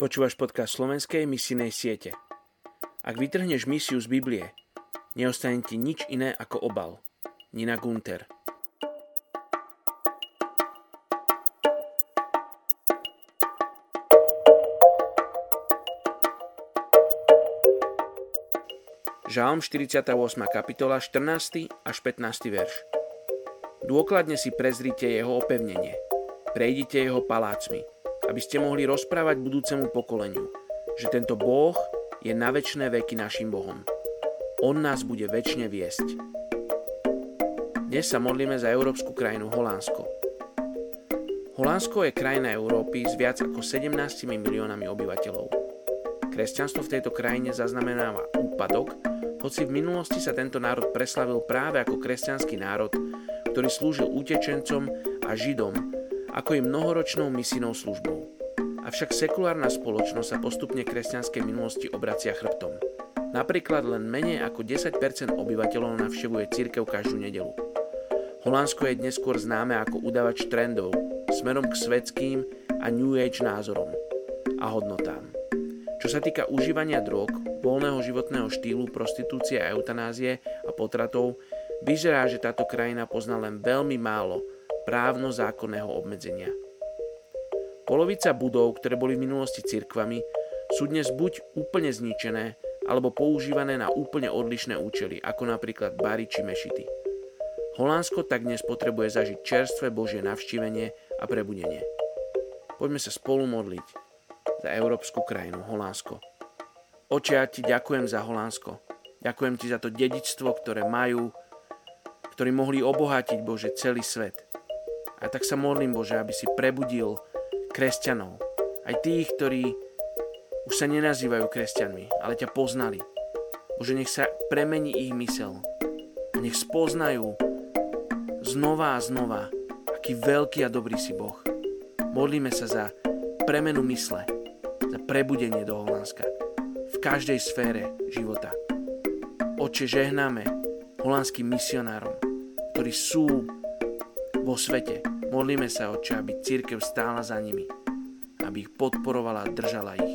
Počúvaš podcast slovenskej misijnej siete. Ak vytrhneš misiu z Biblie, neostane ti nič iné ako obal. Nina Gunter Žálm 48. kapitola 14. až 15. verš Dôkladne si prezrite jeho opevnenie. Prejdite jeho palácmi aby ste mohli rozprávať budúcemu pokoleniu, že tento Boh je na väčšie veky našim Bohom. On nás bude väčšine viesť. Dnes sa modlíme za európsku krajinu Holandsko. Holandsko je krajina Európy s viac ako 17 miliónami obyvateľov. Kresťanstvo v tejto krajine zaznamenáva úpadok, hoci v minulosti sa tento národ preslavil práve ako kresťanský národ, ktorý slúžil utečencom a židom ako i mnohoročnou misijnou službou. Avšak sekulárna spoločnosť sa postupne kresťanskej minulosti obracia chrbtom. Napríklad len menej ako 10% obyvateľov navštevuje církev každú nedelu. Holandsko je dnes skôr známe ako udavač trendov smerom k svetským a New Age názorom a hodnotám. Čo sa týka užívania drog, voľného životného štýlu, prostitúcie a eutanázie a potratov, vyzerá, že táto krajina pozná len veľmi málo právno-zákonného obmedzenia. Polovica budov, ktoré boli v minulosti cirkvami, sú dnes buď úplne zničené, alebo používané na úplne odlišné účely, ako napríklad bary či mešity. Holandsko tak dnes potrebuje zažiť čerstvé Božie navštívenie a prebudenie. Poďme sa spolu modliť za európsku krajinu Holandsko. Oče, ja ti ďakujem za Holandsko. Ďakujem ti za to dedičstvo, ktoré majú, ktorí mohli obohatiť Bože celý svet. A tak sa modlím, Bože, aby si prebudil kresťanov. Aj tých, ktorí už sa nenazývajú kresťanmi, ale ťa poznali. Bože, nech sa premení ich mysel. A nech spoznajú znova a znova, aký veľký a dobrý si Boh. Modlíme sa za premenu mysle, za prebudenie do Holandska. V každej sfére života. Oče, žehnáme holandským misionárom, ktorí sú vo svete. Modlíme sa, Oče, aby církev stála za nimi, aby ich podporovala a držala ich.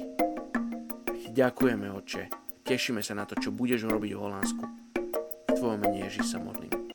Ďakujeme, Oče. Tešíme sa na to, čo budeš robiť v Holandsku. V Tvojom mene Ježiš sa modlím.